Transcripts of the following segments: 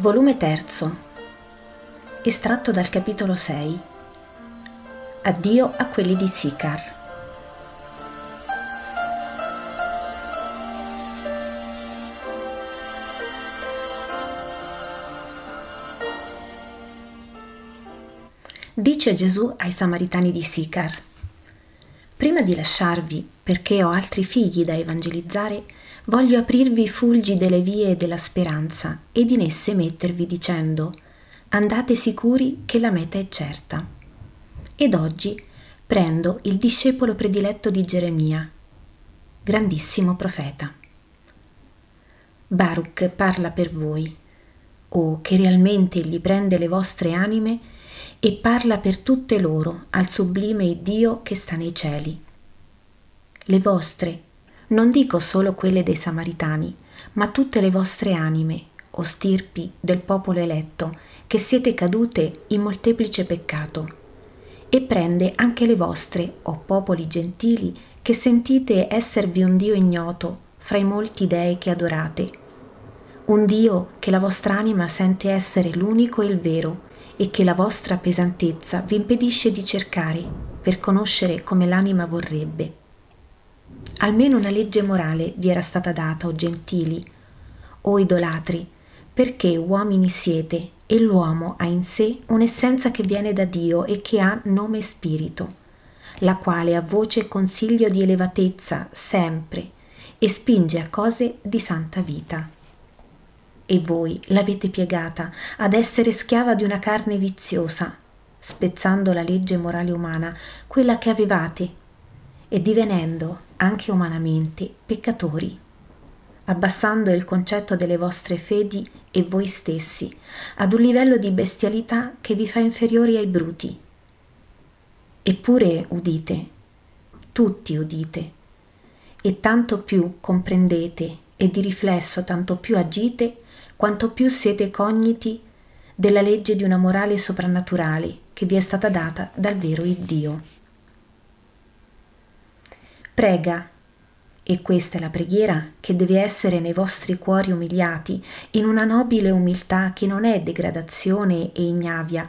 Volume 3. Estratto dal capitolo 6. Addio a quelli di Sicar. Dice Gesù ai Samaritani di Sicar. Prima di lasciarvi, perché ho altri figli da evangelizzare, voglio aprirvi i fulgi delle vie della speranza ed in esse mettervi dicendo andate sicuri che la meta è certa. Ed oggi prendo il discepolo prediletto di Geremia, grandissimo profeta. Baruch parla per voi, o che realmente egli prende le vostre anime e parla per tutte loro al sublime Dio che sta nei cieli. Le vostre non dico solo quelle dei Samaritani, ma tutte le vostre anime, o stirpi del popolo eletto, che siete cadute in molteplice peccato. E prende anche le vostre, o popoli gentili, che sentite esservi un Dio ignoto fra i molti dei che adorate. Un Dio che la vostra anima sente essere l'unico e il vero, e che la vostra pesantezza vi impedisce di cercare per conoscere come l'anima vorrebbe. Almeno una legge morale vi era stata data, o gentili, o idolatri, perché uomini siete e l'uomo ha in sé un'essenza che viene da Dio e che ha nome spirito, la quale ha voce e consiglio di elevatezza sempre e spinge a cose di santa vita. E voi l'avete piegata ad essere schiava di una carne viziosa, spezzando la legge morale umana, quella che avevate e divenendo, anche umanamente, peccatori, abbassando il concetto delle vostre fedi e voi stessi ad un livello di bestialità che vi fa inferiori ai bruti. Eppure udite, tutti udite, e tanto più comprendete e di riflesso tanto più agite, quanto più siete cogniti della legge di una morale soprannaturale che vi è stata data dal vero Iddio. Prega, e questa è la preghiera che deve essere nei vostri cuori umiliati, in una nobile umiltà che non è degradazione e ignavia,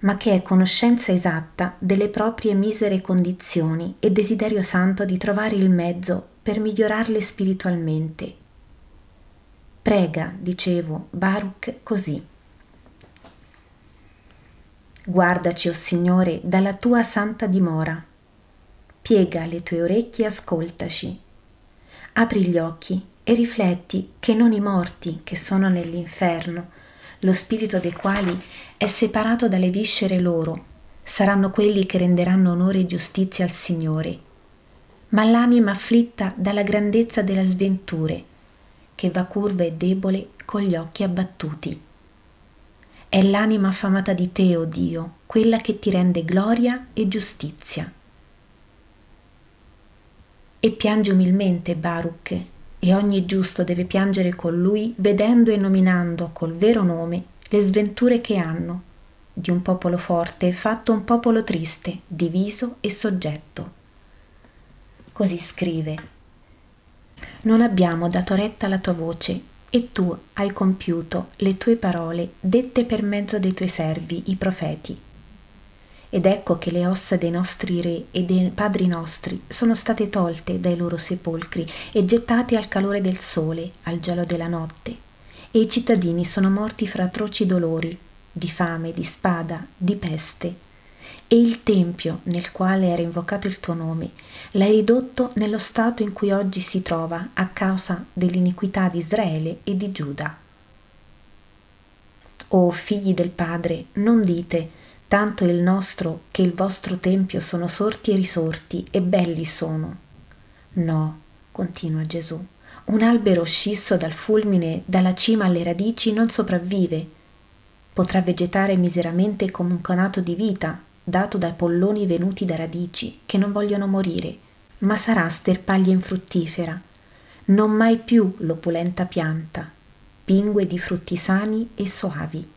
ma che è conoscenza esatta delle proprie misere condizioni e desiderio santo di trovare il mezzo per migliorarle spiritualmente. Prega, dicevo, Baruch così. Guardaci, o oh Signore, dalla tua santa dimora piega le tue orecchie e ascoltaci. Apri gli occhi e rifletti che non i morti che sono nell'inferno, lo spirito dei quali è separato dalle viscere loro, saranno quelli che renderanno onore e giustizia al Signore, ma l'anima afflitta dalla grandezza delle sventure, che va curva e debole con gli occhi abbattuti. È l'anima affamata di te, o oh Dio, quella che ti rende gloria e giustizia e piange umilmente Baruch, e ogni giusto deve piangere con lui, vedendo e nominando col vero nome le sventure che hanno, di un popolo forte fatto un popolo triste, diviso e soggetto. Così scrive. Non abbiamo dato retta alla tua voce, e tu hai compiuto le tue parole dette per mezzo dei tuoi servi, i profeti ed ecco che le ossa dei nostri re e dei padri nostri sono state tolte dai loro sepolcri e gettate al calore del sole, al gelo della notte, e i cittadini sono morti fra atroci dolori, di fame, di spada, di peste. E il tempio nel quale era invocato il tuo nome l'hai ridotto nello stato in cui oggi si trova a causa dell'iniquità di Israele e di Giuda. O figli del Padre, non dite tanto il nostro che il vostro tempio sono sorti e risorti e belli sono. No, continua Gesù, un albero scisso dal fulmine, dalla cima alle radici, non sopravvive. Potrà vegetare miseramente come un conato di vita, dato dai polloni venuti da radici, che non vogliono morire, ma sarà sterpaglia infruttifera, non mai più l'opulenta pianta, pingue di frutti sani e soavi.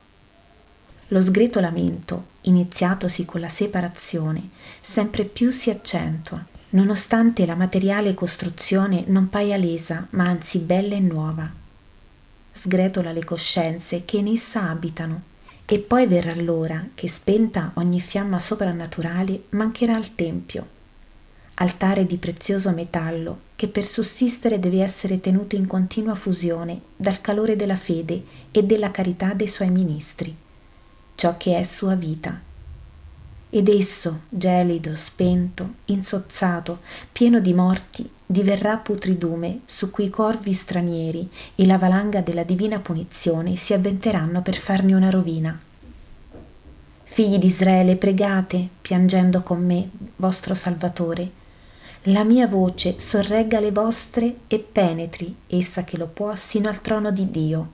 Lo sgretolamento, iniziatosi con la separazione, sempre più si accentua, nonostante la materiale costruzione non paia lesa, ma anzi bella e nuova. sgretola le coscienze che in essa abitano. E poi verrà l'ora che, spenta ogni fiamma soprannaturale, mancherà il Tempio, altare di prezioso metallo che per sussistere deve essere tenuto in continua fusione dal calore della fede e della carità dei suoi ministri, ciò che è sua vita. Ed esso, gelido, spento, insozzato, pieno di morti, diverrà putridume su cui i corvi stranieri e la valanga della divina punizione si avventeranno per farne una rovina. Figli di Israele, pregate, piangendo con me, vostro Salvatore. La mia voce sorregga le vostre e penetri, essa che lo può, sino al trono di Dio.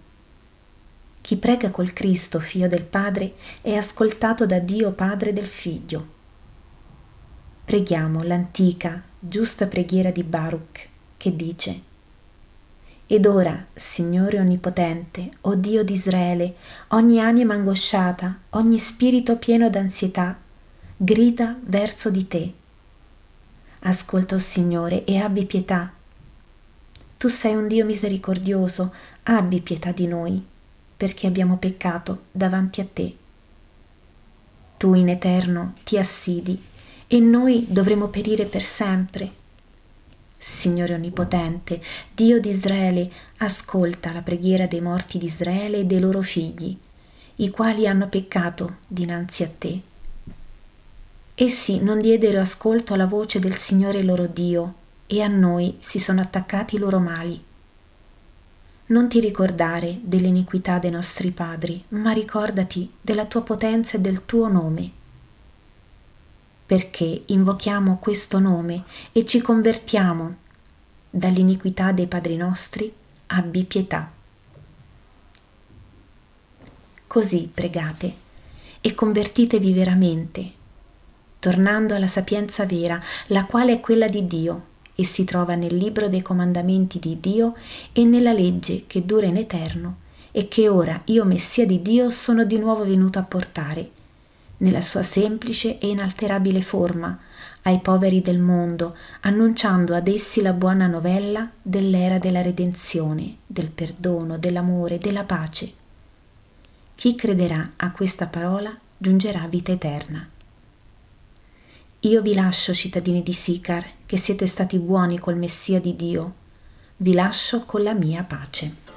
Chi prega col Cristo, figlio del Padre, è ascoltato da Dio Padre del Figlio. Preghiamo l'antica, giusta preghiera di Baruch, che dice Ed ora, Signore Onnipotente, o Dio d'Israele, ogni anima angosciata, ogni spirito pieno d'ansietà, grida verso di te. Ascolta, o Signore, e abbi pietà. Tu sei un Dio misericordioso, abbi pietà di noi, perché abbiamo peccato davanti a te. Tu in eterno ti assidi e noi dovremo perire per sempre. Signore Onnipotente, Dio di Israele, ascolta la preghiera dei morti di Israele e dei loro figli, i quali hanno peccato dinanzi a te. Essi non diedero ascolto alla voce del Signore loro Dio, e a noi si sono attaccati i loro mali. Non ti ricordare dell'iniquità dei nostri padri, ma ricordati della tua potenza e del tuo nome. Perché invochiamo questo nome e ci convertiamo. Dall'iniquità dei padri nostri, abbi pietà. Così pregate e convertitevi veramente, tornando alla sapienza vera, la quale è quella di Dio e si trova nel libro dei comandamenti di Dio e nella legge che dura in eterno e che ora io, Messia di Dio, sono di nuovo venuto a portare nella sua semplice e inalterabile forma, ai poveri del mondo, annunciando ad essi la buona novella dell'era della redenzione, del perdono, dell'amore, della pace. Chi crederà a questa parola giungerà a vita eterna. Io vi lascio, cittadini di Sicar, che siete stati buoni col Messia di Dio, vi lascio con la mia pace.